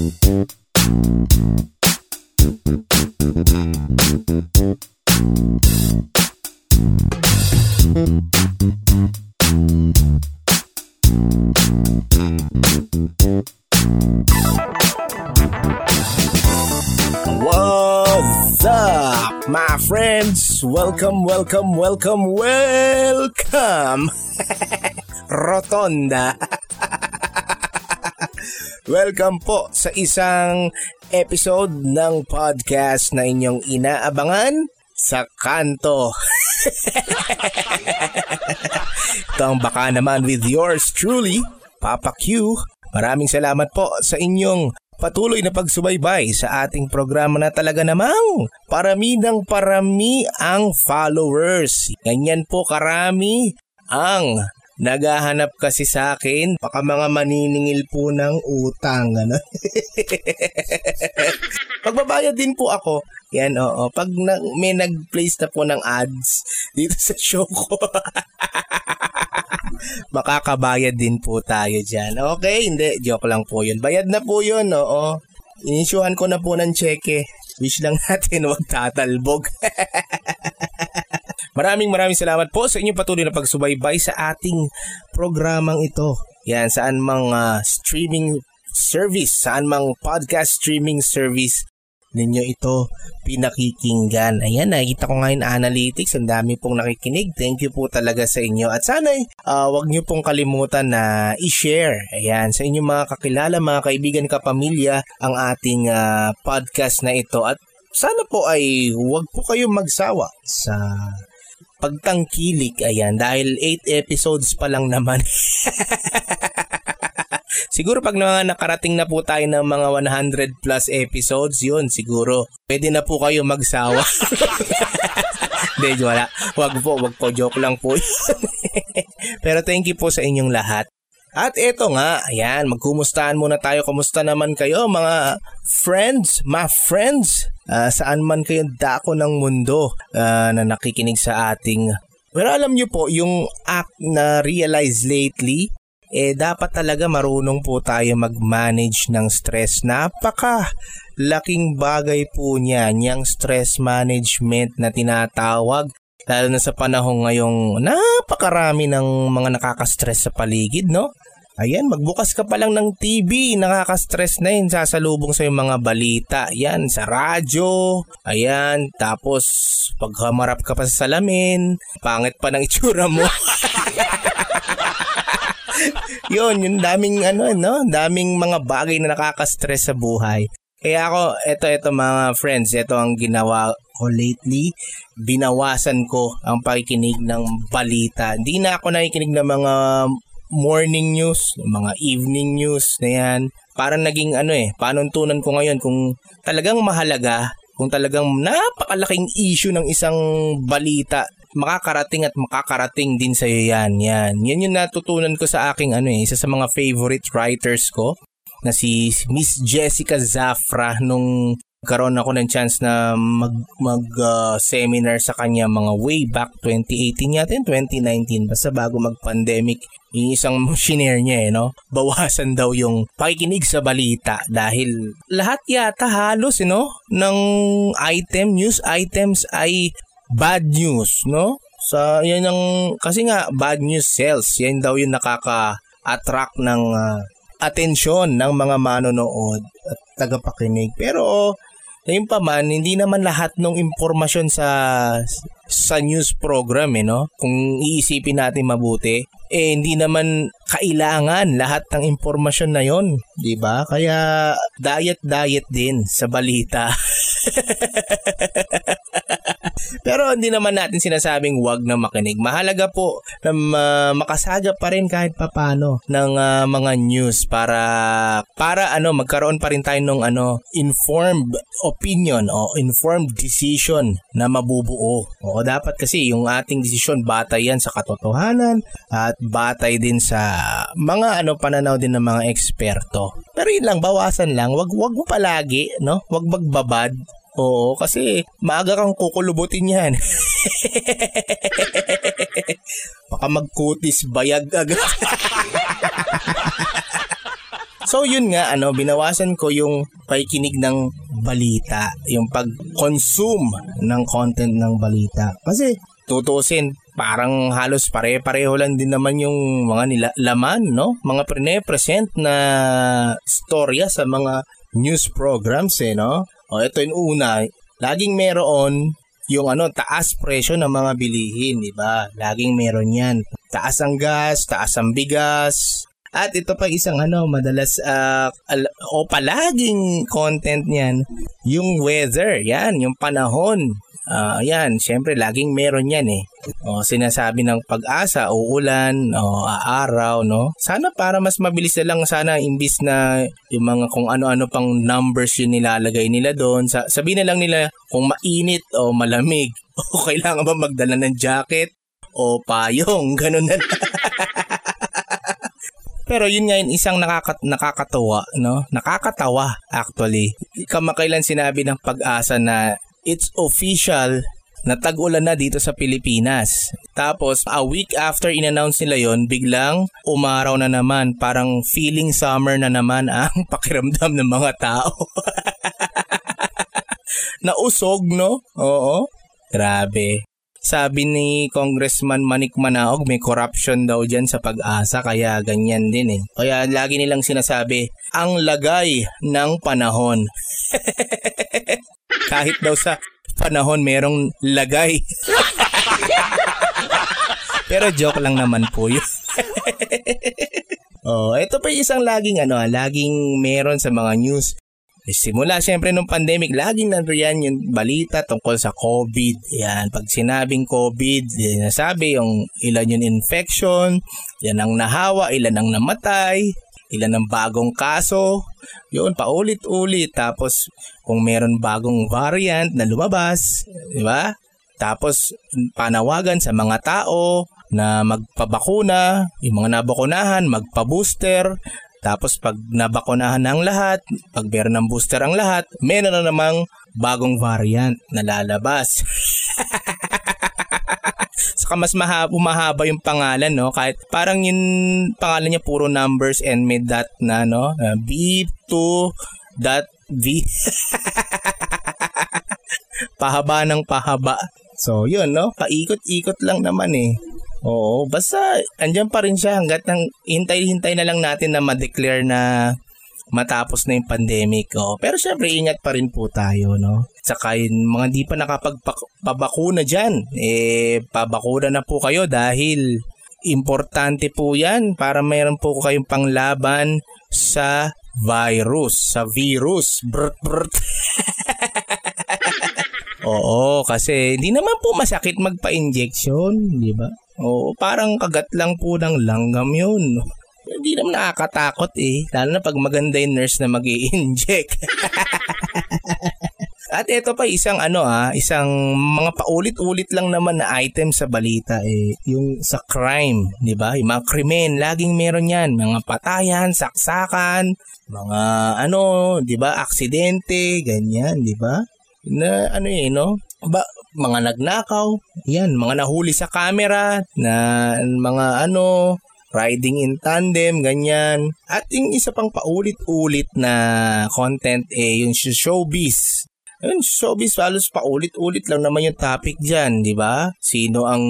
What's up, my friends? Welcome, welcome, welcome, welcome! Rotonda! welcome po sa isang episode ng podcast na inyong inaabangan sa kanto. Ito baka naman with yours truly, Papa Q. Maraming salamat po sa inyong patuloy na pagsubaybay sa ating programa na talaga namang parami ng parami ang followers. Ganyan po karami ang naghahanap kasi sa akin. Baka mga maniningil po ng utang. Ano? Pagbabayad din po ako. Yan, oo. Pag na, may nag-place na po ng ads dito sa show ko. makakabayad din po tayo dyan. Okay, hindi. Joke lang po yun. Bayad na po yun, oo. Inisyuhan ko na po ng cheque. Wish lang natin wag tatalbog. Maraming maraming salamat po sa inyong patuloy na pagsubaybay sa ating programang ito. Yan, saan mang uh, streaming service, saan mang podcast streaming service ninyo ito pinakikinggan. Ayan, nakikita ko ngayon analytics. Ang dami pong nakikinig. Thank you po talaga sa inyo. At sana uh, wag nyo pong kalimutan na i-share. Ayan, sa inyong mga kakilala, mga kaibigan, kapamilya, ang ating uh, podcast na ito. At sana po ay wag po kayong magsawa sa pagtangkilik. Ayan, dahil 8 episodes pa lang naman. siguro pag mga nakarating na po tayo ng mga 100 plus episodes, yun siguro. Pwede na po kayo magsawa. Hindi, wala. Wag po, wag po. Joke lang po. Pero thank you po sa inyong lahat. At eto nga, ayan, magkumustahan muna tayo. Kumusta naman kayo mga friends, my friends? Uh, saan man kayo dako ng mundo uh, na nakikinig sa ating pero alam nyo po, yung act na realize lately, eh dapat talaga marunong po tayo mag-manage ng stress. Napaka laking bagay po niya, niyang stress management na tinatawag. Lalo na sa panahon ngayong napakarami ng mga nakaka-stress sa paligid, no? Ayan, magbukas ka pa lang ng TV, nakaka-stress na yun, sasalubong sa yung mga balita. Yan, sa radyo. Ayan, tapos pag hamarap ka pa sa salamin, pangit pa ng itsura mo. yun, yung daming ano, no? Daming mga bagay na nakaka-stress sa buhay. Kaya ako, eto, eto mga friends, eto ang ginawa ko lately. Binawasan ko ang pakikinig ng balita. Hindi na ako nakikinig ng mga morning news, mga evening news na yan. Parang naging ano eh, panuntunan ko ngayon kung talagang mahalaga, kung talagang napakalaking issue ng isang balita makakarating at makakarating din sa iyo yan. Yan. Yan yung natutunan ko sa aking ano eh, isa sa mga favorite writers ko na si Miss Jessica Zafra nung karon ako ng chance na mag mag uh, seminar sa kanya mga way back 2018 yata 2019 basta bago mag-pandemic yung isang shinare niya eh no bawasan daw yung pakikinig sa balita dahil lahat yata halos eh, no ng item news items ay bad news, no? Sa yan ang kasi nga bad news sells. Yan daw yung nakaka-attract ng uh, atensyon ng mga manonood at tagapakinig. Pero ngayon pa man, hindi naman lahat ng impormasyon sa sa news program eh, no? Kung iisipin natin mabuti, eh hindi naman kailangan lahat ng impormasyon na 'yon, 'di ba? Kaya diet diet din sa balita. Pero hindi naman natin sinasabing wag na makinig. Mahalaga po na uh, makasaga pa rin kahit papano ng uh, mga news para para ano magkaroon pa rin tayo ng ano informed opinion o informed decision na mabubuo. O dapat kasi yung ating desisyon batay yan sa katotohanan at batay din sa mga ano pananaw din ng mga eksperto. Pero yun lang bawasan lang, wag wag mo palagi, no? Wag magbabad Oo, kasi maaga kang kukulubutin yan. Baka magkutis bayag agad. So yun nga, ano, binawasan ko yung pakikinig ng balita, yung pag-consume ng content ng balita. Kasi tutusin, parang halos pare-pareho lang din naman yung mga nila, laman, no? Mga pre-present na storya sa mga news programs, eh, no? O ito yung una, laging meron yung ano, taas presyo ng mga bilihin, di ba? Laging meron yan. Taas ang gas, taas ang bigas, at ito pa isang ano, madalas uh, al- o palaging content niyan, yung weather, yan, yung panahon. Uh, yan, syempre laging meron yan eh. O, sinasabi ng pag-asa, uulan, o aaraw, no? Sana para mas mabilis na lang sana imbis na yung mga kung ano-ano pang numbers yung nilalagay nila doon. Sa, sabihin na lang nila kung mainit o malamig o kailangan ba magdala ng jacket o payong, ganun na Pero yun nga yun, isang nakaka, nakakatawa, no? Nakakatawa, actually. Kamakailan sinabi ng pag-asa na it's official na tag-ulan na dito sa Pilipinas. Tapos, a week after in-announce nila yon biglang umaraw na naman. Parang feeling summer na naman ang pakiramdam ng mga tao. Nausog, no? Oo. Grabe. Sabi ni Congressman Manik Manaog, may corruption daw dyan sa pag-asa, kaya ganyan din eh. Kaya lagi nilang sinasabi, ang lagay ng panahon. Kahit daw sa panahon merong lagay. Pero joke lang naman po yun. oh, ito pa isang laging ano, laging meron sa mga news simula siyempre nung pandemic, laging nandiyan yung balita tungkol sa COVID. Yan, pag sinabing COVID, sinasabi yung ilan yung infection, yan ang nahawa, ilan ang namatay, ilan ang bagong kaso. Yun, paulit-ulit. Tapos, kung meron bagong variant na lumabas, di ba? Tapos, panawagan sa mga tao na magpabakuna, yung mga nabakunahan, magpa-booster, tapos pag nabakunahan ng lahat, pag meron ng booster ang lahat, meron na namang bagong variant na lalabas. Saka mas mahaba, mahaba yung pangalan, no? Kahit parang yung pangalan niya puro numbers and may dot na, no? Uh, B2 dot V. pahaba ng pahaba. So, yun, no? Paikot-ikot lang naman eh. Oo, basta andyan pa rin siya hanggat nang hintay-hintay na lang natin na ma-declare na matapos na yung pandemic. Oh. Pero syempre, ingat pa rin po tayo. No? Saka yung mga di pa nakapagpabakuna dyan, eh, pabakuna na po kayo dahil importante po yan para mayroon po kayong panglaban sa virus, sa virus. Brrt, brrt. Oo, kasi hindi naman po masakit magpa-injection, di ba? Oo, parang kagat lang po ng langgam yun. Hindi naman nakakatakot eh. Lalo na pag maganda yung nurse na mag inject At ito pa isang ano ah, isang mga paulit-ulit lang naman na item sa balita eh, yung sa crime, 'di ba? Yung mga krimen, laging meron 'yan, mga patayan, saksakan, mga ano, 'di ba, aksidente, ganyan, 'di ba? Na ano eh, no? Ba, mga nagnakaw, yan, mga nahuli sa camera, na mga ano, riding in tandem, ganyan. At yung isa pang paulit-ulit na content eh, yung showbiz. Yung showbiz halos paulit-ulit lang naman yung topic dyan, di ba? Sino ang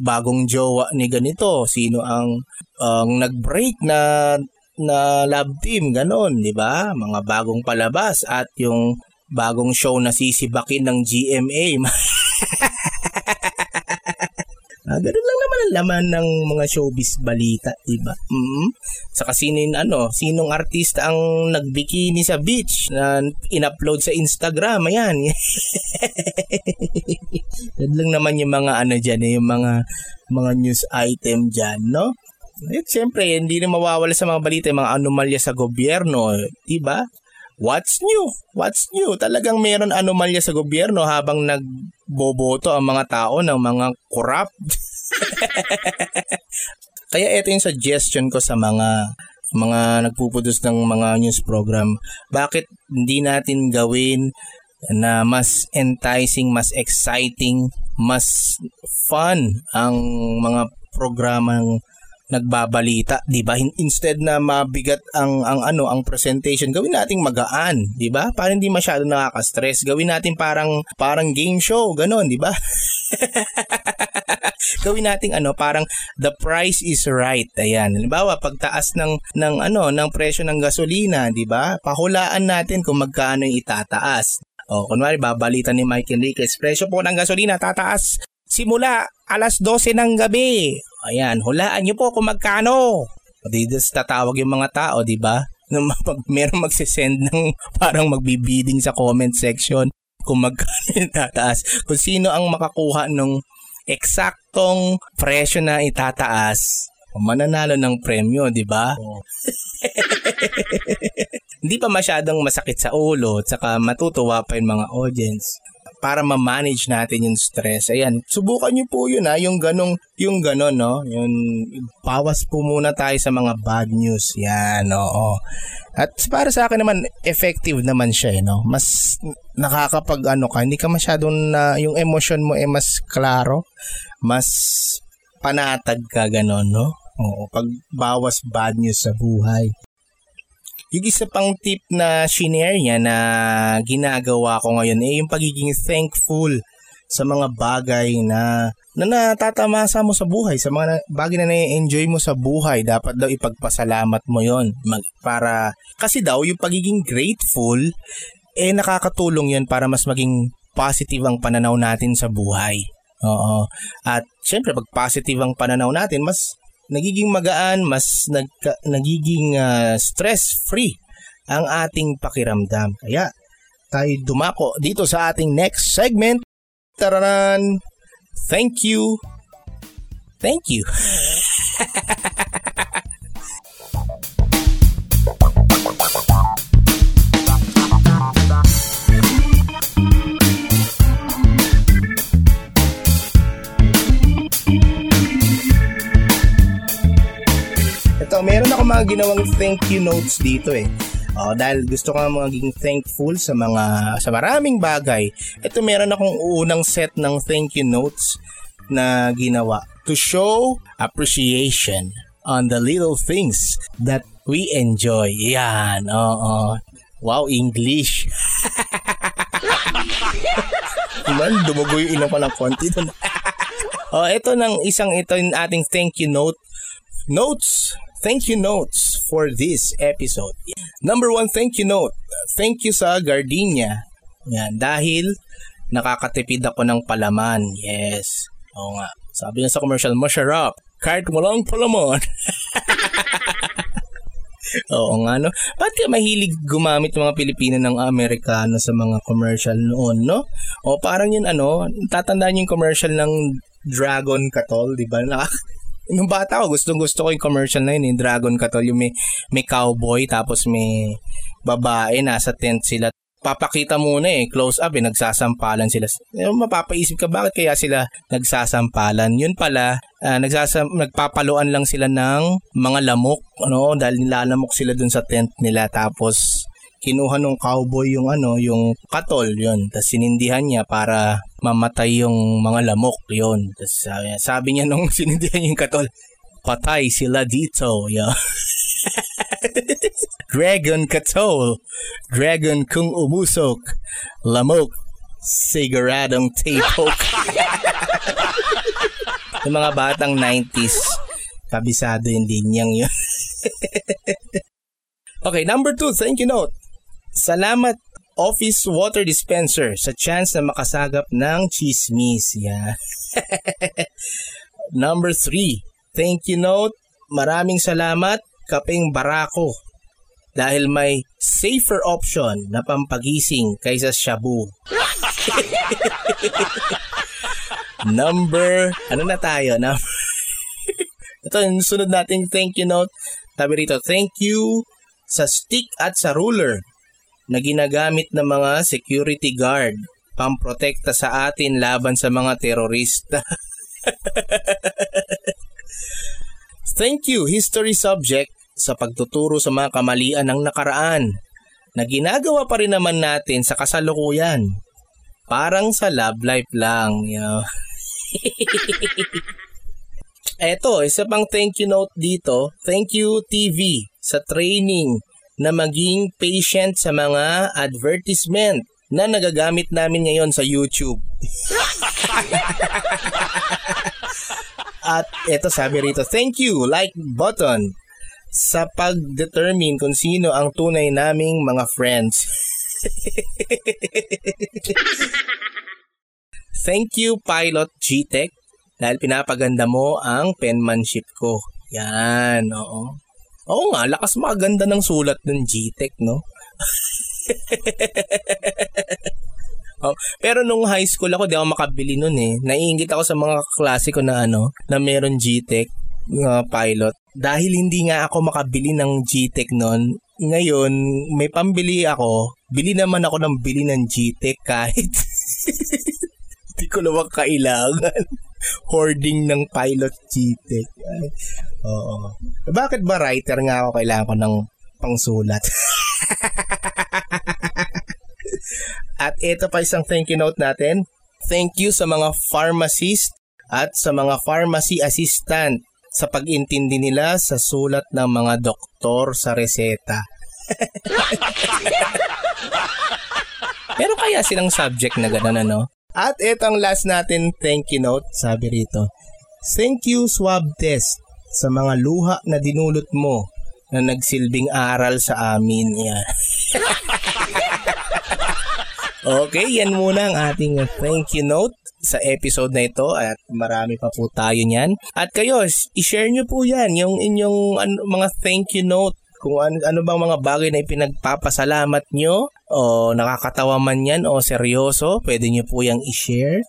bagong jowa ni ganito? Sino ang ang nag-break na na love team, ganon, di ba? Mga bagong palabas at yung bagong show na sisibakin ng GMA. ah, ganun lang naman ang laman ng mga showbiz balita, diba? Mm-hmm. Saka sino ano, sinong artista ang nagbikini sa beach na in-upload sa Instagram, ayan. Yan lang naman yung mga ano dyan, eh, yung mga mga news item dyan, no? Eh, siyempre, hindi na mawawala sa mga balita yung mga anomalya sa gobyerno, diba? What's new? What's new? Talagang meron anomalya sa gobyerno habang nagboboto ang mga tao ng mga corrupt. Kaya ito yung suggestion ko sa mga mga nagpupudos ng mga news program. Bakit hindi natin gawin na mas enticing, mas exciting, mas fun ang mga programang nagbabalita, 'di ba? Instead na mabigat ang ang ano, ang presentation, gawin nating magaan, 'di ba? Para hindi masyado nakaka-stress. Gawin natin parang parang game show, ganon, 'di ba? gawin nating ano, parang the price is right. Ayan. Halimbawa, pagtaas ng ng ano, ng presyo ng gasolina, 'di ba? Pahulaan natin kung magkano itataas. O, kunwari, babalita ni Mike Enriquez, presyo po ng gasolina tataas simula alas 12 ng gabi. Ayan, hulaan niyo po kung magkano. Di tatawag yung mga tao, di ba? Nung pag meron magsisend ng parang magbibiding sa comment section kung magkano yung tataas. Kung sino ang makakuha nung eksaktong presyo na itataas, mananalo ng premyo, di ba? Oh. Hindi pa masyadong masakit sa ulo, at saka matutuwa pa yung mga audience para ma-manage natin yung stress. Ayan, subukan niyo po yun ha, yung ganong, yung ganon, no? Yung bawas po muna tayo sa mga bad news. Yan, oo. At para sa akin naman, effective naman siya, eh, no? Mas nakakapag ano ka, hindi ka masyadong na, yung emotion mo eh mas klaro, mas panatag ka ganon, no? Oo, pag bawas bad news sa buhay. Yung isa pang tip na shinare niya na ginagawa ko ngayon eh yung pagiging thankful sa mga bagay na na natatamasa mo sa buhay, sa mga bagay na na-enjoy mo sa buhay, dapat daw ipagpasalamat mo yon mag, para kasi daw yung pagiging grateful eh nakakatulong yon para mas maging positive ang pananaw natin sa buhay. Oo. At syempre pag positive ang pananaw natin, mas nagiging magaan, mas nagka, nagiging uh, stress-free ang ating pakiramdam. Kaya tayo dumako dito sa ating next segment. Tararan! Thank you! Thank you! mga ginawang thank you notes dito eh. Oh, dahil gusto ko maging thankful sa mga sa maraming bagay. Ito meron akong unang set ng thank you notes na ginawa to show appreciation on the little things that we enjoy. Yan, oo. Wow, English. Man, dumugo yung ilang ko ng konti doon. oh, ito ng isang ito yung ating thank you note. Notes thank you notes for this episode. Number one, thank you note. Thank you sa Gardenia. Yan, dahil nakakatipid ako ng palaman. Yes. Oo nga. Sabi nga sa commercial, masarap. Kahit walang palaman. Oo nga, no? Ba't ka mahilig gumamit mga Pilipino ng Amerikano sa mga commercial noon, no? O parang yun, ano, tatandaan yung commercial ng Dragon Katol, di ba? Nakak- Nung bata ko, gustong gusto ko yung commercial na yun, yung Dragon Katol, yung may, may cowboy, tapos may babae, nasa tent sila. Papakita muna eh, close up eh, nagsasampalan sila. Eh, mapapaisip ka, bakit kaya sila nagsasampalan? Yun pala, uh, nagsasam, nagpapaluan lang sila ng mga lamok, ano, dahil nilalamok sila dun sa tent nila. Tapos, kinuha nung cowboy yung ano, yung katol yun. Tapos sinindihan niya para mamatay yung mga lamok yun. Tapos sabi, sabi niya nung sinindihan yung katol, patay sila dito. Yeah. Dragon katol. Dragon kung umusok. Lamok. Siguradong tapok. yung mga batang 90s, kabisado yung linyang yun. okay, number two, thank you note. Salamat office water dispenser sa chance na makasagap ng chismis. Yeah. Number 3, thank you note. Maraming salamat Kaping Barako dahil may safer option na pampagising kaysa shabu. Number, ano na tayo? Number, ito, yung sunod nating thank you note. Sabi rito, thank you sa stick at sa ruler na ginagamit ng mga security guard pamprotekta sa atin laban sa mga terorista. Thank you, history subject, sa pagtuturo sa mga kamalian ng nakaraan na ginagawa pa rin naman natin sa kasalukuyan. Parang sa love life lang. You know? Eto, isa pang thank you note dito. Thank you TV sa training na maging patient sa mga advertisement na nagagamit namin ngayon sa YouTube. At eto sabi rito, thank you, like button sa pag-determine kung sino ang tunay naming mga friends. thank you, Pilot GTech, dahil pinapaganda mo ang penmanship ko. Yan, oo. Oo nga, lakas maganda ng sulat ng GTech, no? oh, pero nung high school ako, di ako makabili nun eh. Naiingit ako sa mga klase ko na ano, na meron GTech, uh, pilot. Dahil hindi nga ako makabili ng GTech nun, ngayon, may pambili ako, bili naman ako ng bili ng GTech kahit hindi ko naman kailangan hoarding ng pilot GTEC. Ay, oo. Bakit ba writer nga ako kailangan ko ng pangsulat? at ito pa isang thank you note natin. Thank you sa mga pharmacist at sa mga pharmacy assistant sa pag-intindi nila sa sulat ng mga doktor sa reseta. Pero kaya silang subject na gano'n ano? At ito ang last natin thank you note, sabi rito. Thank you swab test sa mga luha na dinulot mo na nagsilbing aral sa amin. Yan. okay, yan muna ang ating thank you note sa episode na ito at marami pa po tayo niyan. At kayo, i-share nyo po yan, yung inyong ano, mga thank you note kung ano, ano bang mga bagay na ipinagpapasalamat nyo o nakakatawa man yan o seryoso, pwede nyo po yung i-share.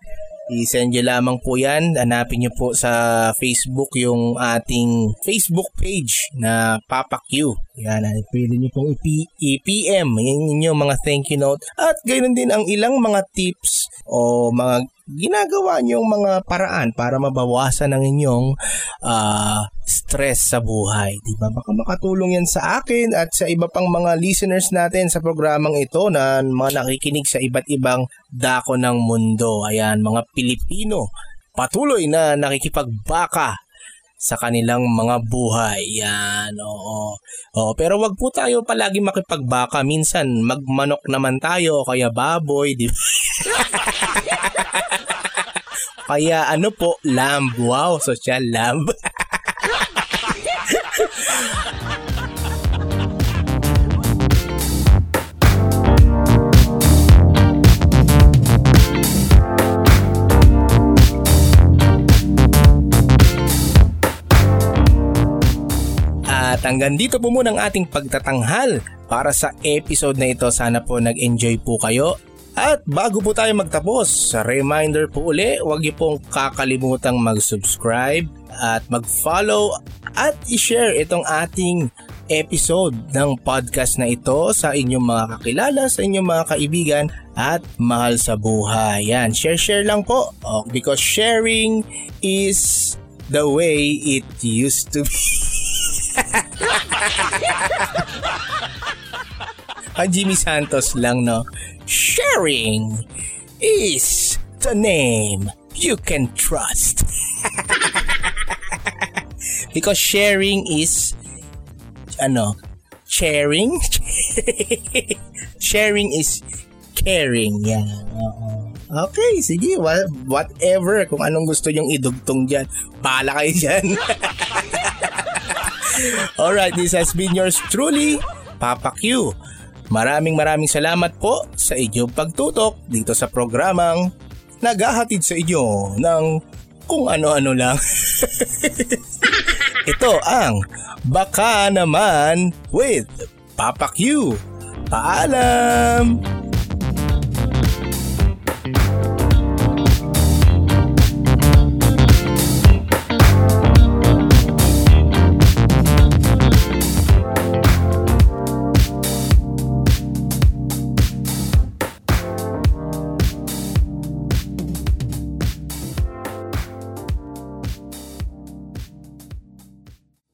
I-send nyo lamang po yan. Hanapin nyo po sa Facebook yung ating Facebook page na Papa Q. Yan, pwede nyo pong i-PM yung inyong mga thank you note. At gayun din ang ilang mga tips o mga ginagawa niyong mga paraan para mabawasan ang inyong uh, stress sa buhay. Di ba? Baka makatulong yan sa akin at sa iba pang mga listeners natin sa programang ito na mga nakikinig sa iba't ibang dako ng mundo. Ayan, mga Pilipino patuloy na nakikipagbaka sa kanilang mga buhay. Yan, oo. oo. Pero wag po tayo palagi makipagbaka. Minsan, magmanok naman tayo, kaya baboy, di Kaya ano po, lamb. Wow, social lamb. At hanggang dito po muna ang ating pagtatanghal para sa episode na ito. Sana po nag-enjoy po kayo. At bago po tayo magtapos, reminder po uli, huwag niyo pong kakalimutang mag-subscribe at mag-follow at i-share itong ating episode ng podcast na ito sa inyong mga kakilala, sa inyong mga kaibigan at mahal sa buhay. Yan, share-share lang po oh, because sharing is the way it used to be. Ang Jimmy Santos lang, no? Sharing is the name you can trust. Because sharing is, ano, sharing? sharing is caring. Yan. Oo. Okay, sige. Whatever. Kung anong gusto nyong idugtong dyan, bahala kayo dyan. Alright, this has been yours truly, Papa Q. Maraming maraming salamat po sa inyong pagtutok dito sa programang naghahatid sa inyo ng kung ano-ano lang. Ito ang Baka Naman with Papa Q. Paalam!